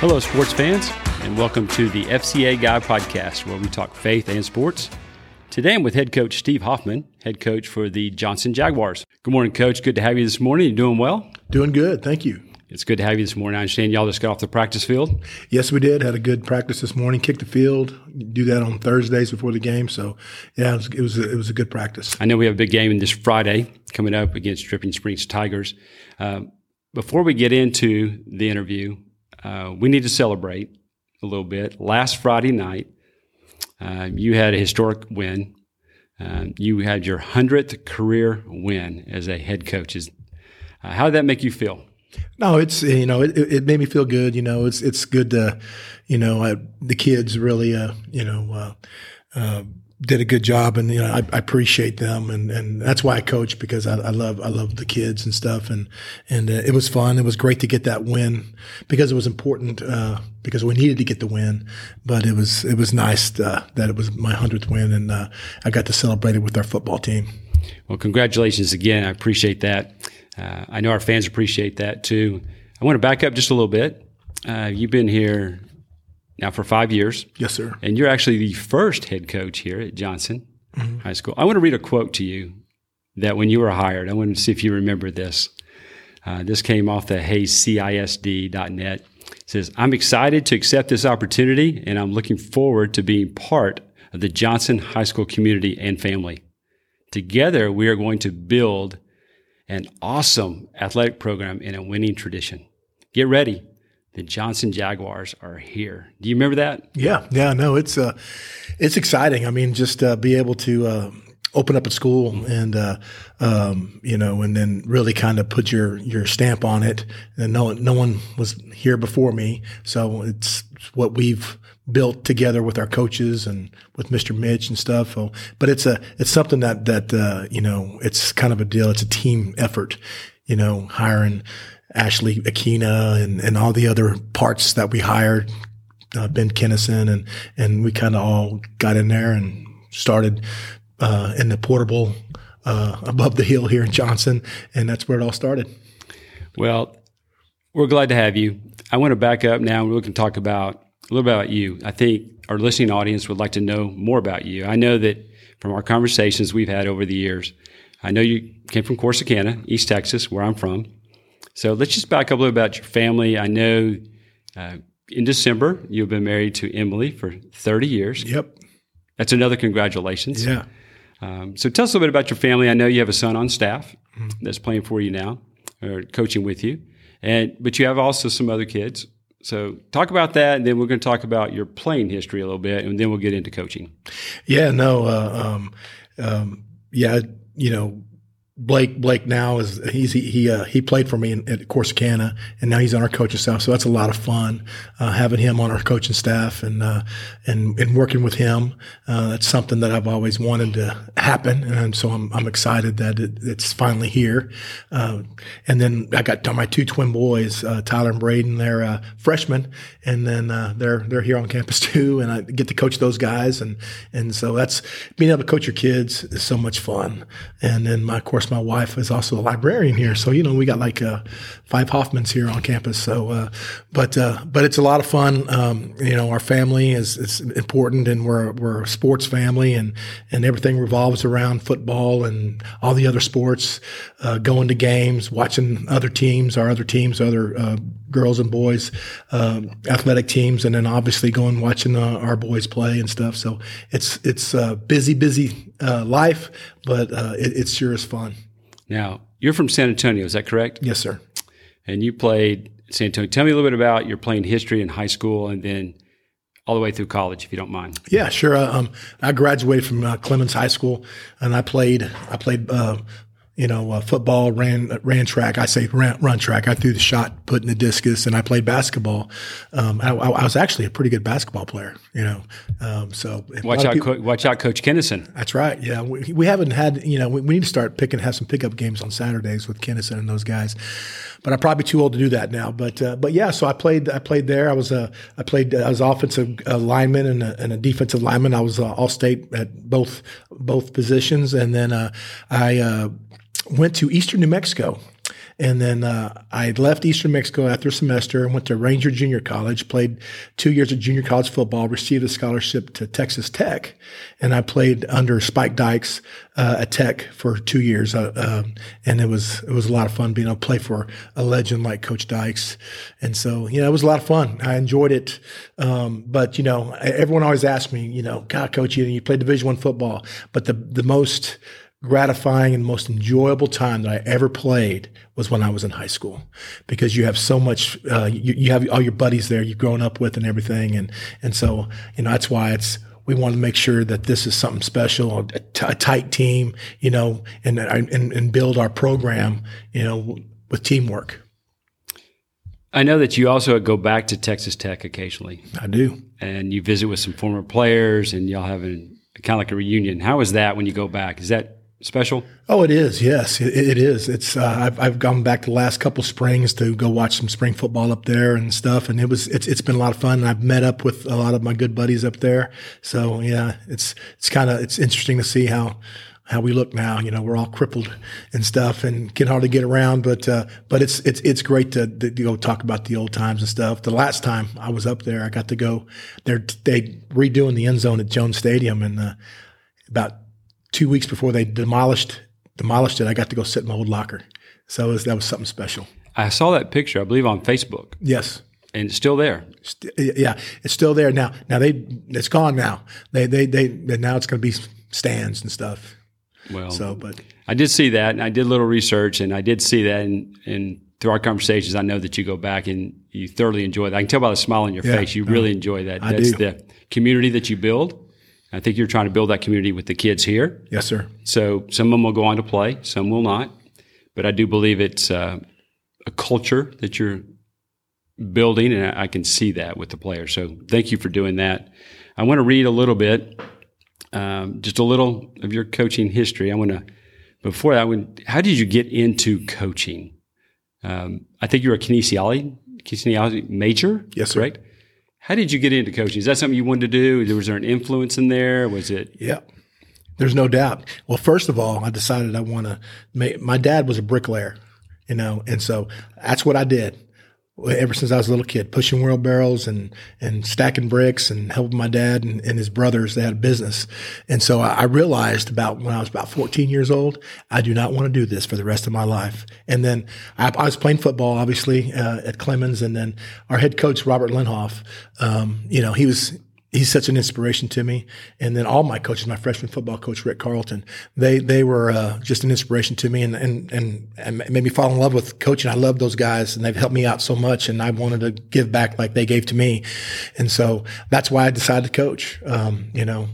Hello, sports fans, and welcome to the FCA Guy podcast, where we talk faith and sports. Today I'm with head coach Steve Hoffman, head coach for the Johnson Jaguars. Good morning, coach. Good to have you this morning. You doing well? Doing good. Thank you. It's good to have you this morning. I understand y'all just got off the practice field. Yes, we did. Had a good practice this morning. Kicked the field. Do that on Thursdays before the game. So, yeah, it was it was a, it was a good practice. I know we have a big game this Friday coming up against Dripping Springs Tigers. Uh, before we get into the interview, uh, we need to celebrate a little bit. Last Friday night, uh, you had a historic win. Uh, you had your 100th career win as a head coach. Is, uh, how did that make you feel? No, it's you know it, it made me feel good. You know, it's it's good to, you know, I, the kids really, uh, you know, uh, did a good job, and you know I, I, appreciate them, and, and that's why I coach because I, I love I love the kids and stuff, and and uh, it was fun. It was great to get that win because it was important uh, because we needed to get the win, but it was it was nice uh, that it was my hundredth win, and uh, I got to celebrate it with our football team. Well, congratulations again. I appreciate that. Uh, I know our fans appreciate that too. I want to back up just a little bit. You've been here now for five years. Yes, sir. And you're actually the first head coach here at Johnson mm-hmm. High School. I want to read a quote to you that when you were hired, I want to see if you remember this. Uh, this came off the HaysCISD.net. It says, I'm excited to accept this opportunity and I'm looking forward to being part of the Johnson High School community and family. Together, we are going to build an awesome athletic program in a winning tradition. Get ready the Johnson Jaguars are here. Do you remember that? Yeah, yeah, no, it's uh, it's exciting. I mean, just uh, be able to uh, open up a school and uh, um, you know, and then really kind of put your your stamp on it. And no no one was here before me, so it's what we've built together with our coaches and with Mr. Mitch and stuff. So, but it's a it's something that that uh, you know, it's kind of a deal. It's a team effort. You know, hiring Ashley Akina and, and all the other parts that we hired, uh, Ben Kennison, and, and we kind of all got in there and started uh, in the portable uh, above the hill here in Johnson, and that's where it all started. Well, we're glad to have you. I want to back up now and we can talk about a little bit about you. I think our listening audience would like to know more about you. I know that from our conversations we've had over the years, I know you came from Corsicana, East Texas, where I'm from. So let's just back up a little bit about your family. I know uh, in December you've been married to Emily for 30 years. Yep. That's another congratulations. Yeah. Um, so tell us a little bit about your family. I know you have a son on staff mm-hmm. that's playing for you now or coaching with you, and but you have also some other kids. So talk about that, and then we're going to talk about your playing history a little bit, and then we'll get into coaching. Yeah. No. Uh, um, um, yeah. You know, Blake Blake now is he's he he, uh, he played for me in, at Corsicana and now he's on our coaching staff so that's a lot of fun uh, having him on our coaching staff and uh, and and working with him. Uh, that's something that I've always wanted to happen and so I'm I'm excited that it, it's finally here. Uh, and then I got my two twin boys uh, Tyler and Braden. They're freshmen and then they're they're here on campus too and I get to coach those guys and and so that's being able to coach your kids is so much fun. And then my of my wife is also a librarian here. So, you know, we got like uh, five Hoffmans here on campus. So, uh, but, uh, but it's a lot of fun. Um, you know, our family is, is important and we're, we're a sports family and, and everything revolves around football and all the other sports, uh, going to games, watching other teams, our other teams, other uh, girls and boys, um, athletic teams, and then obviously going watching uh, our boys play and stuff. So it's, it's a busy, busy life, but it, it sure is fun. Now, you're from San Antonio, is that correct? Yes, sir. And you played San Antonio. Tell me a little bit about your playing history in high school and then all the way through college, if you don't mind. Yeah, sure. Uh, um, I graduated from uh, Clemens High School, and I played. I played uh, you know, uh, football, ran ran track. I say ran, run track. I threw the shot, put in the discus, and I played basketball. Um, I, I, was actually a pretty good basketball player. You know, um, so watch out, people, Co- watch out, Coach Kennison. That's right. Yeah, we, we haven't had. You know, we, we, need to start picking, have some pickup games on Saturdays with Kennison and those guys. But I'm probably too old to do that now. But uh, but yeah, so I played. I played there. I was a. I played. I was offensive uh, lineman and a, and a defensive lineman. I was uh, all state at both both positions, and then uh, I uh, went to Eastern New Mexico And then uh, I left Eastern Mexico after a semester and went to Ranger Junior College, played two years of junior college football, received a scholarship to Texas Tech. And I played under Spike Dykes uh, at Tech for two years. Uh, um, and it was, it was a lot of fun being able to play for a legend like Coach Dykes. And so, you know, it was a lot of fun. I enjoyed it. Um, but, you know, everyone always asked me, you know, God, Coach, you, you played Division One football. But the, the most, gratifying and most enjoyable time that I ever played was when I was in high school because you have so much, uh, you, you, have all your buddies there you've grown up with and everything. And, and so, you know, that's why it's, we want to make sure that this is something special, a, t- a tight team, you know, and, and, and build our program, you know, with teamwork. I know that you also go back to Texas Tech occasionally. I do. And you visit with some former players and y'all have a kind of like a reunion. How is that when you go back? Is that special? Oh, it is. Yes, it, it is. It's. Uh, I've I've gone back the last couple springs to go watch some spring football up there and stuff, and it was it's it's been a lot of fun. And I've met up with a lot of my good buddies up there. So yeah, it's it's kind of it's interesting to see how how we look now. You know, we're all crippled and stuff, and can hardly get around. But uh, but it's it's it's great to, to, go talk about the old times and stuff. The last time I was up there, I got to go. They're they redoing the end zone at Jones Stadium, and uh, about two weeks before they demolished demolished it, I got to go sit in my old locker. So was, that was something special. I saw that picture, I believe, on Facebook. Yes, and it's still there. Yeah, it's still there now. Now they it's gone now. They they they now it's going to be stands and stuff. Well, so but I did see that, and I did a little research, and I did see that, and and through our conversations, I know that you go back and you thoroughly enjoy that. I can tell by the smile on your yeah, face, you no, really enjoy that. I That's do. the community that you build I think you're trying to build that community with the kids here. Yes, sir. So some of them will go on to play, some will not. But I do believe it's uh, a culture that you're building, and I can see that with the players. So thank you for doing that. I want to read a little bit, um, just a little of your coaching history. I want to, before that, when, how did you get into coaching? Um, I think you're a kinesiology, kinesiology major. Yes, sir. Right. How did you get into coaching? Is that something you wanted to do? Was there an influence in there? Was it? Yeah. There's no doubt. Well, first of all, I decided I want to make, my dad was a bricklayer, you know, and so that's what I did ever since I was a little kid, pushing wheelbarrows and, and stacking bricks and helping my dad and, and his brothers. They had a business. And so I, realized about when I was about 14 years old, I do not want to do this for the rest of my life. And then I, I was playing football, obviously, uh, at Clemens. And then our head coach, Robert Linhoff, um, you know, he was, he's such an inspiration to me. And then all my coaches, my freshman football coach Rick Carlton, they they were uh, just an inspiration to me and, and and made me fall in love with coaching. I love those guys, and they've helped me out so much. And I wanted to give back like they gave to me, and so that's why I decided to coach. Um, you know.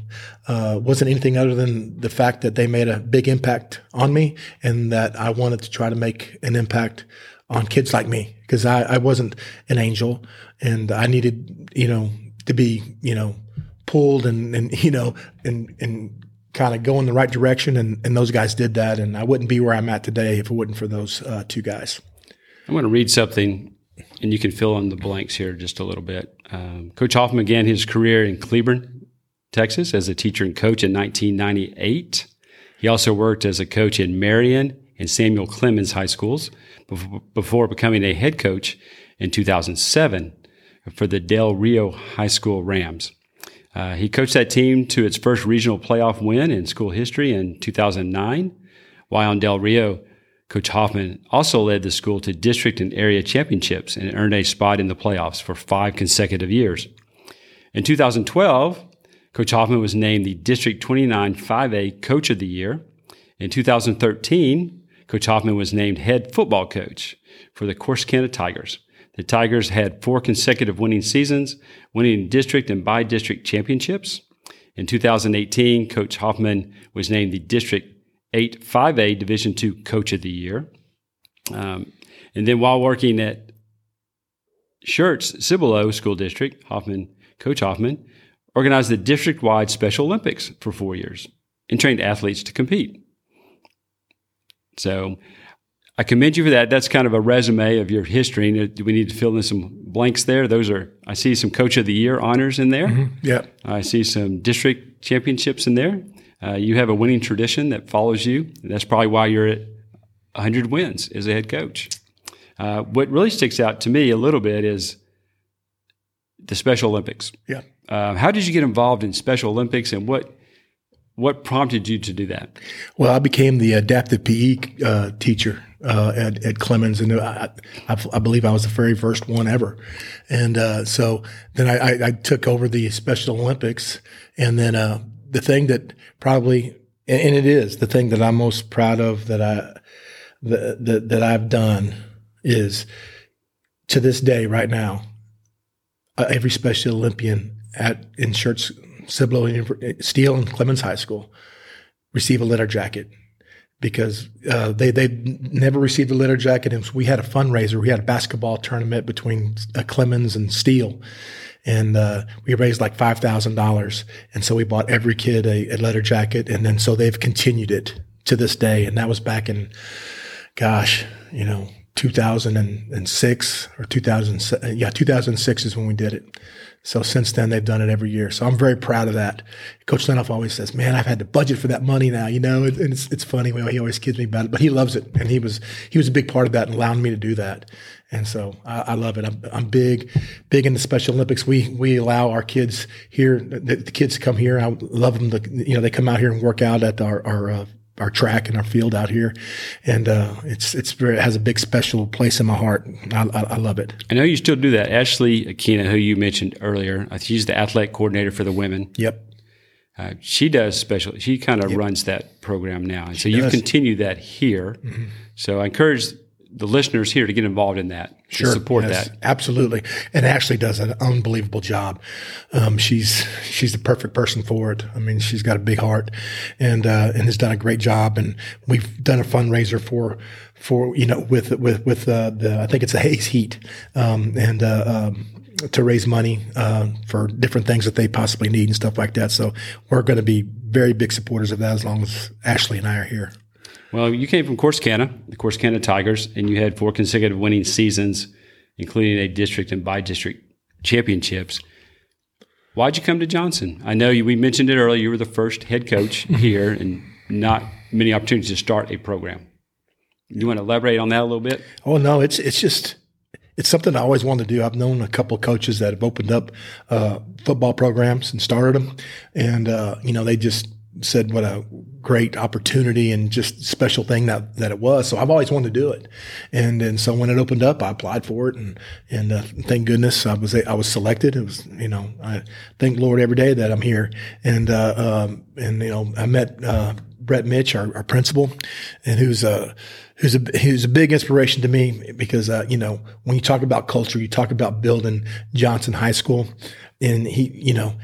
Uh, wasn't anything other than the fact that they made a big impact on me and that I wanted to try to make an impact on kids like me because I, I wasn't an angel and I needed, you know, to be, you know, pulled and, and you know, and, and kind of go in the right direction. And, and those guys did that. And I wouldn't be where I'm at today if it wasn't for those uh, two guys. I'm going to read something and you can fill in the blanks here just a little bit. Um, coach Hoffman began his career in Cleburne, Texas as a teacher and coach in 1998. He also worked as a coach in Marion and Samuel Clemens high schools before becoming a head coach in 2007 for the Del Rio High School Rams. Uh, he coached that team to its first regional playoff win in school history in 2009. While in Del Rio, Coach Hoffman also led the school to district and area championships and earned a spot in the playoffs for five consecutive years. In 2012, Coach Hoffman was named the District 29 5A Coach of the Year. In 2013, Coach Hoffman was named head football coach for the Corsicana Tigers. The Tigers had four consecutive winning seasons, winning district and bi-district championships. In 2018, Coach Hoffman was named the District 8 5A Division II Coach of the Year. Um, and then while working at Schertz Cibolo School District, Hoffman, Coach Hoffman, organized the district wide Special Olympics for four years and trained athletes to compete. So I commend you for that. That's kind of a resume of your history. Do we need to fill in some blanks there? Those are, I see some Coach of the Year honors in there. Mm-hmm. Yeah. I see some district championships in there. Uh, you have a winning tradition that follows you. That's probably why you're at 100 wins as a head coach. Uh, what really sticks out to me a little bit is the Special Olympics. Yeah. Uh, how did you get involved in Special Olympics, and what what prompted you to do that? Well, I became the adaptive PE uh, teacher uh, at, at Clemens, and I, I, I, believe I was the very first one ever. And uh, so then I, I, took over the Special Olympics, and then uh, the thing that probably, and it is the thing that I'm most proud of that I that that, that I've done is to this day, right now, uh, every Special Olympian at in Schertz Cibolo Steele and Clemens High School receive a letter jacket because uh, they they never received a letter jacket. And we had a fundraiser. We had a basketball tournament between uh, Clemens and Steele, and uh, we raised like five thousand dollars. And so we bought every kid a, a litter jacket, and then so they've continued it to this day. And that was back in, gosh, you know, 2006 or 2000. Yeah, 2006 is when we did it. So since then, they've done it every year. So I'm very proud of that. Coach Lenoff always says, "Man, I've had to budget for that money now." You know, and it's it's funny. He always kids me about it, but he loves it, and he was he was a big part of that and allowing me to do that. And so I, I love it. I'm, I'm big, big into Special Olympics. We we allow our kids here, the, the kids come here. I love them to, you know, they come out here and work out at our our uh, our track and our field out here, and uh, it's it's very, it has a big special place in my heart. I, I, I, love it. I know you still do that. Ashley Akina, who you mentioned earlier, she's the athletic coordinator for the women. Yep. Uh, she does special. She kind of yep. runs that program now, and so you've continued that here. Mm-hmm. So I encourage the listeners here to get involved in that, sure, support yes, that. Absolutely. And Ashley does an unbelievable job. Um, she's, she's the perfect person for it. I mean, she's got a big heart and, uh, and has done a great job. And we've done a fundraiser for, for, you know, with, with, with, uh, the, I think it's the Hayes Heat, um, and, uh, um, to raise money uh, for different things that they possibly need and stuff like that. So we're going to be very big supporters of that as long as Ashley and I are here. Well, you came from Corsicana, the Corsicana Tigers, and you had four consecutive winning seasons, including a district and bi-district championships. Why'd you come to Johnson? I know you, we mentioned it earlier. You were the first head coach here, and not many opportunities to start a program. You want to elaborate on that a little bit? Oh no, it's it's just it's something I always wanted to do. I've known a couple of coaches that have opened up uh, football programs and started them, and uh, you know they just said what a great opportunity and just special thing that, that it was. So I've always wanted to do it. And, and so when it opened up, I applied for it and, and, uh, thank goodness I was, I was selected. It was, you know, I thank Lord every day that I'm here. And, uh, um, and, you know, I met, uh, Brett Mitch, our, our principal, and who's a, who's a, who's a big inspiration to me because, uh, you know, when you talk about culture, you talk about building Johnson High School and he, you know,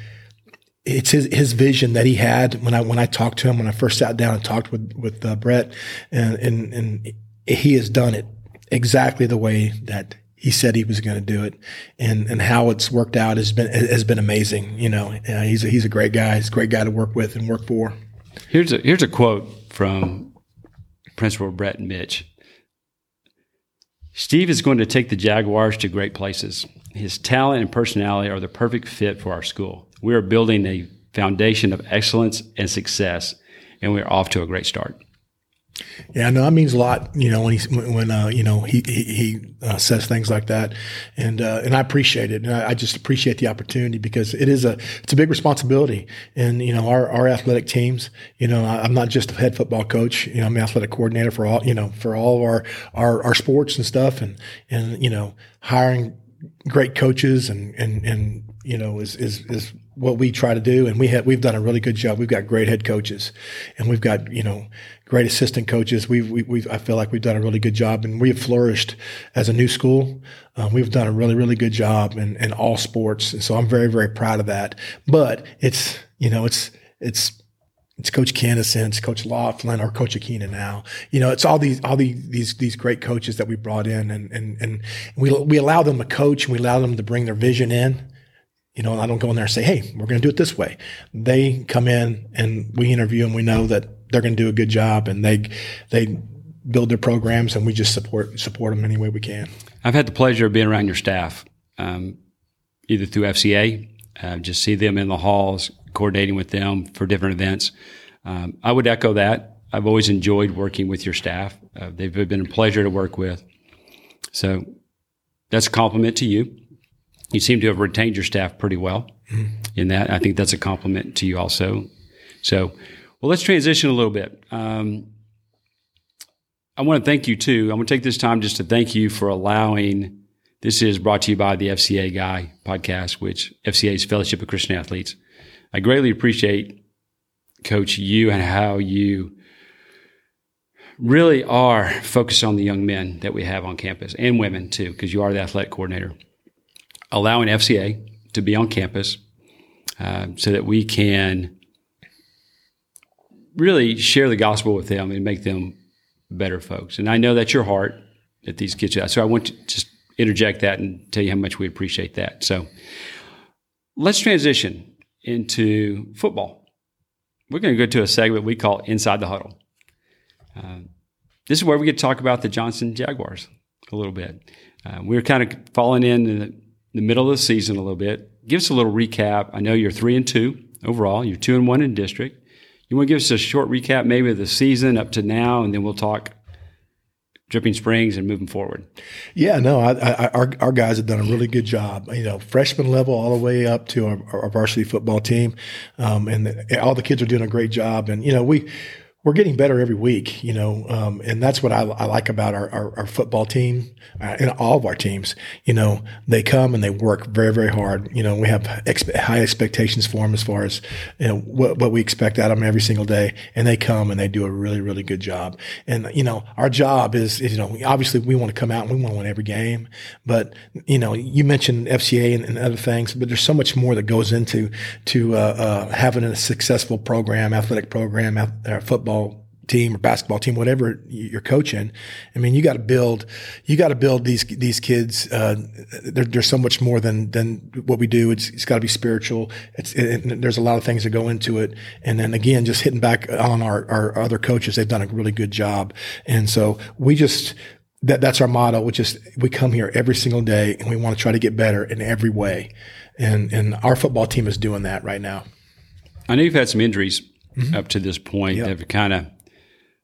it's his his vision that he had when I when I talked to him when I first sat down and talked with with uh, Brett and, and and he has done it exactly the way that he said he was going to do it and and how it's worked out has been has been amazing you know. Uh, he's a, he's a great guy. He's a great guy to work with and work for. Here's a here's a quote from Principal Brett Mitch. Steve is going to take the Jaguars to great places his talent and personality are the perfect fit for our school we are building a foundation of excellence and success, and we're off to a great start. Yeah, no, that means a lot. You know, when he when uh, you know he he, he uh, says things like that, and uh, and I appreciate it. And I, I, just appreciate the opportunity because it is a it's a big responsibility. And you know, our our athletic teams. You know, I, am not just a head football coach. You know, I'm an athletic coordinator for all you know for all of our our our sports and stuff. And and you know, hiring great coaches and and and you know is is is what we try to do, and we have we've done a really good job. We've got great head coaches, and we've got you know great assistant coaches. We've we, have we have I feel like we've done a really good job, and we have flourished as a new school. Um, we've done a really really good job in, in all sports, and so I'm very very proud of that. But it's you know it's it's it's Coach Kennison, it's Coach Laughlin, or Coach Akina now. You know, it's all these all these these these great coaches that we brought in, and and and we we allow them to coach, and we allow them to bring their vision in. You know, I don't go in there and say, "Hey, we're going to do it this way." They come in and we interview them. We know that they're going to do a good job, and they they build their programs, and we just support support them any way we can. I've had the pleasure of being around your staff, um, either through FCA, uh, just see them in the halls, coordinating with them for different events. Um, I would echo that. I've always enjoyed working with your staff. Uh, they've been a pleasure to work with. So that's a compliment to you. You seem to have retained your staff pretty well mm-hmm. in that. I think that's a compliment to you also. So, well, let's transition a little bit. Um, I want to thank you too. I want to take this time just to thank you for allowing. This is brought to you by the FCA Guy podcast, which FCA's Fellowship of Christian Athletes. I greatly appreciate, Coach, you and how you really are focused on the young men that we have on campus and women too, because you are the athletic coordinator. Allowing FCA to be on campus uh, so that we can really share the gospel with them and make them better folks. And I know that's your heart that these kids are. So I want to just interject that and tell you how much we appreciate that. So let's transition into football. We're going to go to a segment we call Inside the Huddle. Uh, this is where we get to talk about the Johnson Jaguars a little bit. Uh, we're kind of falling in the, the, middle of the season a little bit. Give us a little recap. I know you're three and two overall. You're two and one in district. You want to give us a short recap, maybe of the season up to now, and then we'll talk Dripping Springs and moving forward. Yeah, no, I, I, our our guys have done a really good job. You know, freshman level all the way up to our, our varsity football team, um, and the, all the kids are doing a great job. And you know, we we're getting better every week, you know, um, and that's what I, I, like about our, our, our football team uh, and all of our teams. You know, they come and they work very, very hard. You know, we have expe- high expectations for them as far as you know what, what we expect out of them every single day, and they come and they do a really, really good job. And you know, our job is, is you know, obviously we want to come out and we want to win every game, but you know, you mentioned FCA and, and other things, but there's so much more that goes into to uh, uh, having a successful program, athletic program, uh, football football team or basketball team, whatever you're coaching. I mean, you got to build, you got to build these, these kids. Uh, there's so much more than, than what we do. It's, it's got to be spiritual. It's, it, there's a lot of things that go into it. And then again, just hitting back on our, our other coaches, they've done a really good job. And so we just, that, that's our motto, which is we come here every single day and we want to try to get better in every way. And, and our football team is doing that right now. I know you've had some injuries mm-hmm. up to this point yep. have kind of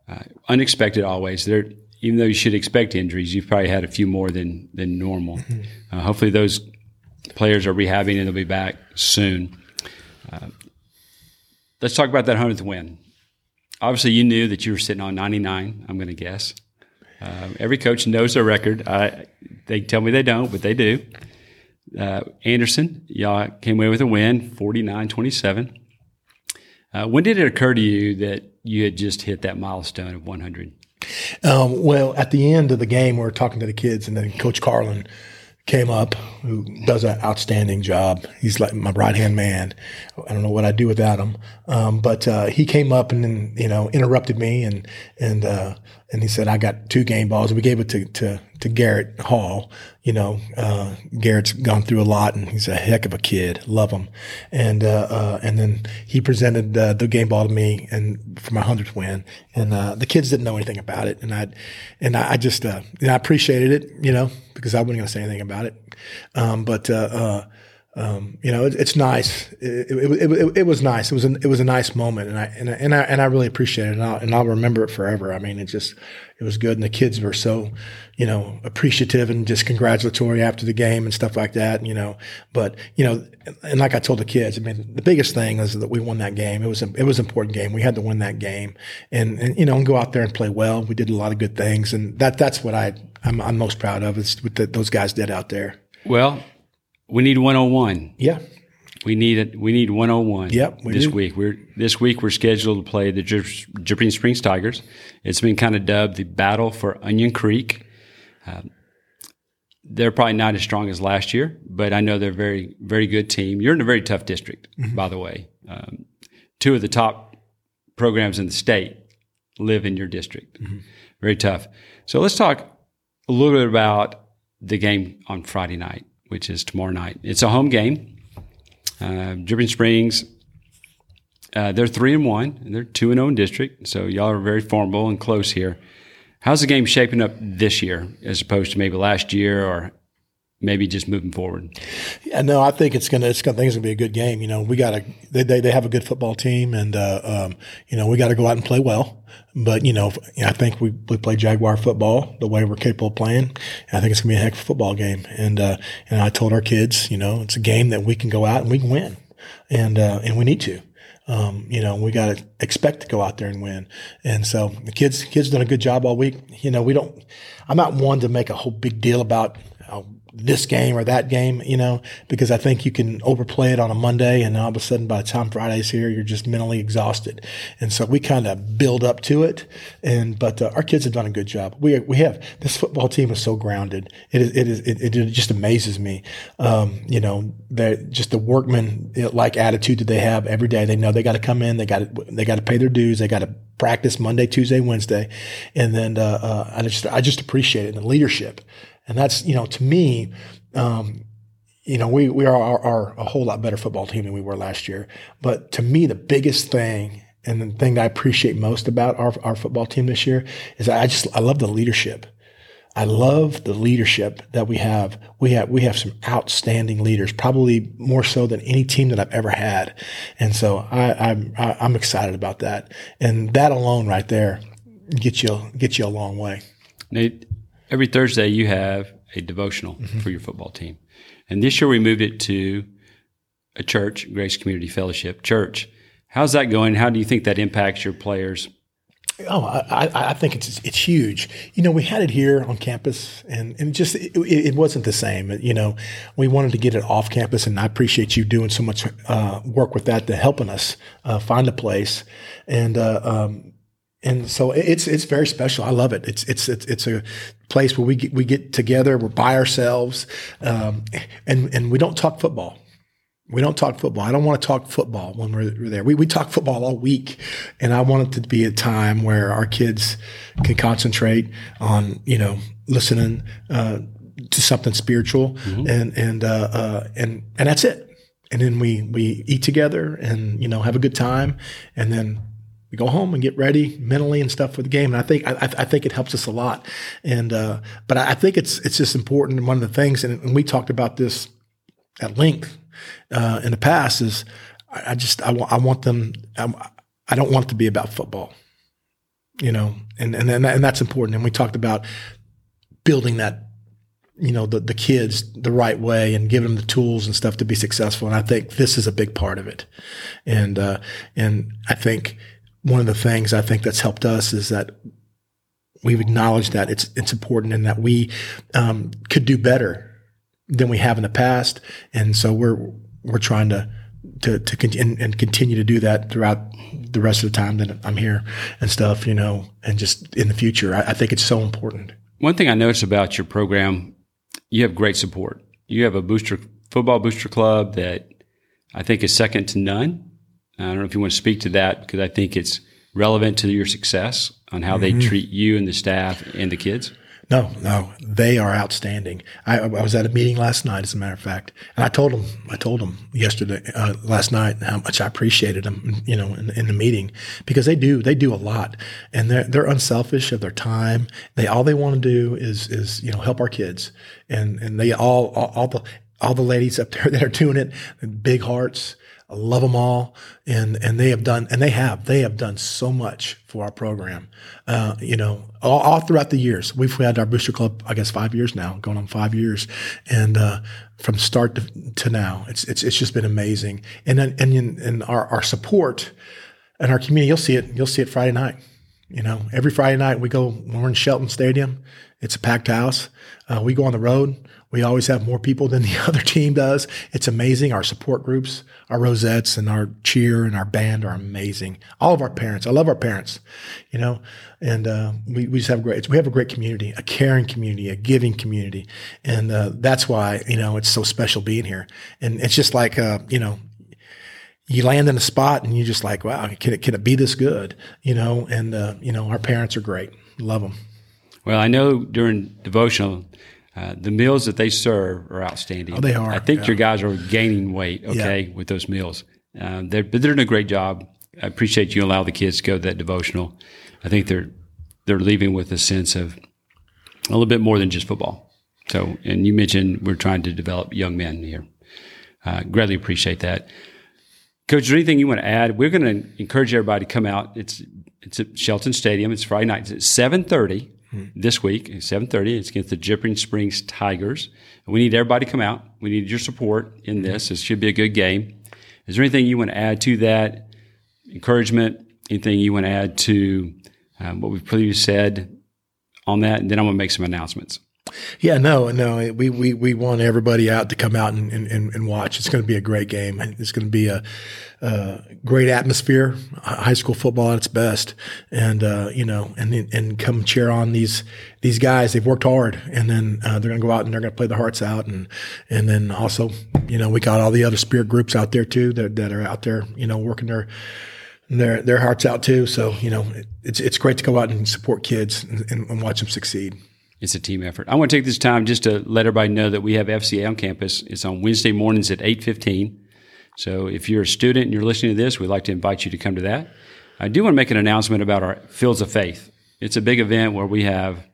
uh, unexpected always. There, even though you should expect injuries, you've probably had a few more than than normal. Mm-hmm. Uh, hopefully, those players are rehabbing and they'll be back soon. Uh, let's talk about that hundredth win. Obviously, you knew that you were sitting on 99. I'm going to guess. Uh, every coach knows their record. they tell me they don't, but they do. Uh, Anderson, y'all came away with a win, 49 27. Uh, when did it occur to you that you had just hit that milestone of 100? Um, well, at the end of the game, we were talking to the kids, and then Coach Carlin came up, who does an outstanding job. He's like my right hand man. I don't know what I'd do without him. Um, but uh, he came up and then you know interrupted me and and uh, and he said I got two game balls. We gave it to to, to Garrett Hall. You know, uh, Garrett's gone through a lot and he's a heck of a kid. Love him. And uh, uh, and then he presented uh, the game ball to me and for my hundredth win. And the kids didn't know anything about it, and I and I, just I appreciated it. You know, because I wasn't going to say anything about it. Um, but um, you know, it, it's nice. It, it, it, was nice. It was an, it was a nice moment, and I and I, and I, and I really appreciate it, and I'll, and I'll remember it forever. I mean, it just it was good, and the kids were so, you know, appreciative and just congratulatory after the game and stuff like that. You know, but you know, and like I told the kids, I mean, the biggest thing is that we won that game. It was a, it was an important game. We had to win that game, and and you know, and go out there and play well. We did a lot of good things, and that that's what I I'm, I'm most proud of is what the, those guys did out there. Well, we need 101. Yeah. We need it. We need 101. Yep. We this do. week, we're this week we're scheduled to play the Dripping Springs Tigers. It's been kind of dubbed the battle for Onion Creek. Uh, they're probably not as strong as last year, but I know they're a very, very good team. You're in a very tough district, mm-hmm. by the way. Um, two of the top programs in the state live in your district. Mm-hmm. Very tough. So let's talk a little bit about the game on Friday night which is tomorrow night. It's a home game. Uh, Dripping Springs, uh, they're three and one, and they're two and zero oh in district. So y'all are very formidable and close here. How's the game shaping up this year as opposed to maybe last year, or maybe just moving forward? Yeah, no, I think it's gonna. It's gonna. I think it's gonna be a good game. You know, we got to. They, they, they have a good football team, and uh, um, you know we got to go out and play well. But you know, I think we we play Jaguar football the way we're capable of playing. I think it's gonna be a heck of a football game. And uh, and I told our kids, you know, it's a game that we can go out and we can win, and uh, and we need to. Um, you know, we got to expect to go out there and win. And so the kids, kids done a good job all week. You know, we don't, I'm not one to make a whole big deal about this game or that game, you know, because I think you can overplay it on a Monday and all of a sudden by the time Friday's here, you're just mentally exhausted. And so we kind of build up to it. And, but uh, our kids have done a good job. We, we have, this football team is so grounded. It is, it is, it, it just amazes me. Um, you know, that just the workman like attitude that they have every day. They know they got to come in, they got to, they got to pay their dues, they got to practice Monday, Tuesday, Wednesday. And then, uh, uh, I just, I just appreciate it and the leadership. And that's, you know, to me, um, you know, we, we are, are, are, a whole lot better football team than we were last year. But to me, the biggest thing and the thing that I appreciate most about our, our football team this year is I just, I love the leadership. I love the leadership that we have. We have we have some outstanding leaders, probably more so than any team that I've ever had, and so I, I'm I, i am excited about that. And that alone, right there, gets you gets you a long way. Nate, every Thursday you have a devotional mm-hmm. for your football team. And this year we moved it to a church, Grace Community Fellowship Church. How's that going? How do you think that impacts your players? Oh, I, I think it's it's huge. You know, we had it here on campus, and and just it, it, wasn't the same. You know, we wanted to get it off campus, and I appreciate you doing so much uh, work with that to helping us uh, find a place. And uh, um, and so it's it's very special. I love it. It's it's it's, it's a place where we get, we get together. We're by ourselves, um, and and we don't talk football. We don't talk football. I don't want to talk football when we're, we're there. We we talk football all week, and I want it to be a time where our kids can concentrate on you know listening uh, to something spiritual, mm-hmm. and and uh, uh, and and that's it. And then we we eat together and you know have a good time, and then we go home and get ready mentally and stuff for the game. And I think I, I think it helps us a lot. And uh, but I think it's it's just important. One of the things, and, and we talked about this at length uh, in the past, is I, I just I want I want them. I, I don't want it to be about football, you know, and and and, and that's important. And we talked about building that you know the the kids the right way and giving them the tools and stuff to be successful and i think this is a big part of it and uh, and i think one of the things I think that's helped us is that we've acknowledged that it's it's important and that we um, could do better than we have in the past, and so we're we're trying to to to con- and, and, continue to do that throughout the rest of the time that I'm here and stuff, you know, and just in the future. I, I think it's so important. One thing I noticed about your program, you have great support. You have a booster football booster club that I think is second to none I don't know if you want to speak to that because I think it's relevant to your success on how mm-hmm. they treat you and the staff and the kids. No, no, they are outstanding. I, I, was at a meeting last night, as a matter of fact, and I told them, I told them yesterday, uh, last night, how much I appreciated them, you know, in, in, the meeting because they do, they do a lot, and they're they're unselfish of their time. They all they want to do is is you know help our kids, and and they all all, all the all the ladies up there that are doing it, big hearts, I love them all, and and they have done and they have they have done so much for our program. Uh, you know, all, all, throughout the years, we've had our booster club, I guess, five years now, going on five years, and uh, from start to, to, now, it's it's it's just been amazing. And then and and our our support and our community, you'll see it. You'll see it Friday night. You know, every Friday night we go we're in Shelton Stadium. It's a packed house. Uh, we go on the road. We always have more people than the other team does. It's amazing. Our support groups, our rosettes and our cheer and our band are amazing. All of our parents. I love our parents, you know, and, uh, we, we just have great, we have a great community, a caring community, a giving community. And, uh, that's why, you know, it's so special being here. And it's just like, uh, you know, you land in a spot and you just like, wow, can it, can it be this good? You know, and, uh, you know, our parents are great. Love them. Well, I know during devotional, uh, the meals that they serve are outstanding. Oh, they are. I think yeah. your guys are gaining weight, okay, yeah. with those meals. Uh, they're, they're doing a great job. I appreciate you allow the kids to go to that devotional. I think they're they're leaving with a sense of a little bit more than just football. So, and you mentioned we're trying to develop young men here. Uh, greatly appreciate that. Coach, is there anything you want to add? We're going to encourage everybody to come out. It's it's at Shelton Stadium. It's Friday night. It's at seven thirty this week. Seven thirty. It's against the Dripping Springs Tigers. We need everybody to come out. We need your support in this. It should be a good game. Is there anything you want to add to that? Encouragement? Anything you want to add to um, what we've previously said on that? And then I'm going to make some announcements. Yeah, no, no. We, we, we want everybody out to come out and, and, and watch. It's going to be a great game. It's going to be a, a great atmosphere, high school football at its best. And, uh, you know, and, and come cheer on these, these guys. They've worked hard and then uh, they're going to go out and they're going to play their hearts out. And, and then also, you know, we got all the other spirit groups out there too that, that are out there, you know, working their, their, their hearts out too. So, you know, it's, it's great to go out and support kids and, and watch them succeed. It's a team effort. I want to take this time just to let everybody know that we have FCA on campus. It's on Wednesday mornings at 8.15. So if you're a student and you're listening to this, we'd like to invite you to come to that. I do want to make an announcement about our Fields of Faith. It's a big event where we have,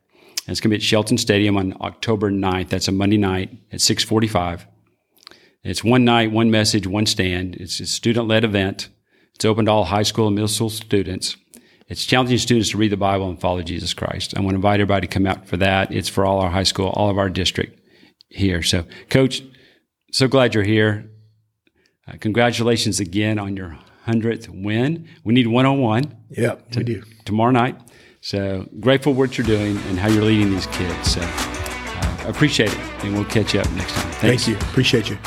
it's going to be at Shelton Stadium on October 9th. That's a Monday night at 645. It's one night, one message, one stand. It's a student-led event. It's open to all high school and middle school students. It's challenging students to read the Bible and follow Jesus Christ. I want to invite everybody to come out for that. It's for all our high school, all of our district here. So, Coach, so glad you're here. Uh, congratulations again on your 100th win. We need 101. Yeah, we do. Tomorrow night. So, grateful for what you're doing and how you're leading these kids. So, uh, appreciate it. And we'll catch you up next time. Thanks. Thank you. Appreciate you.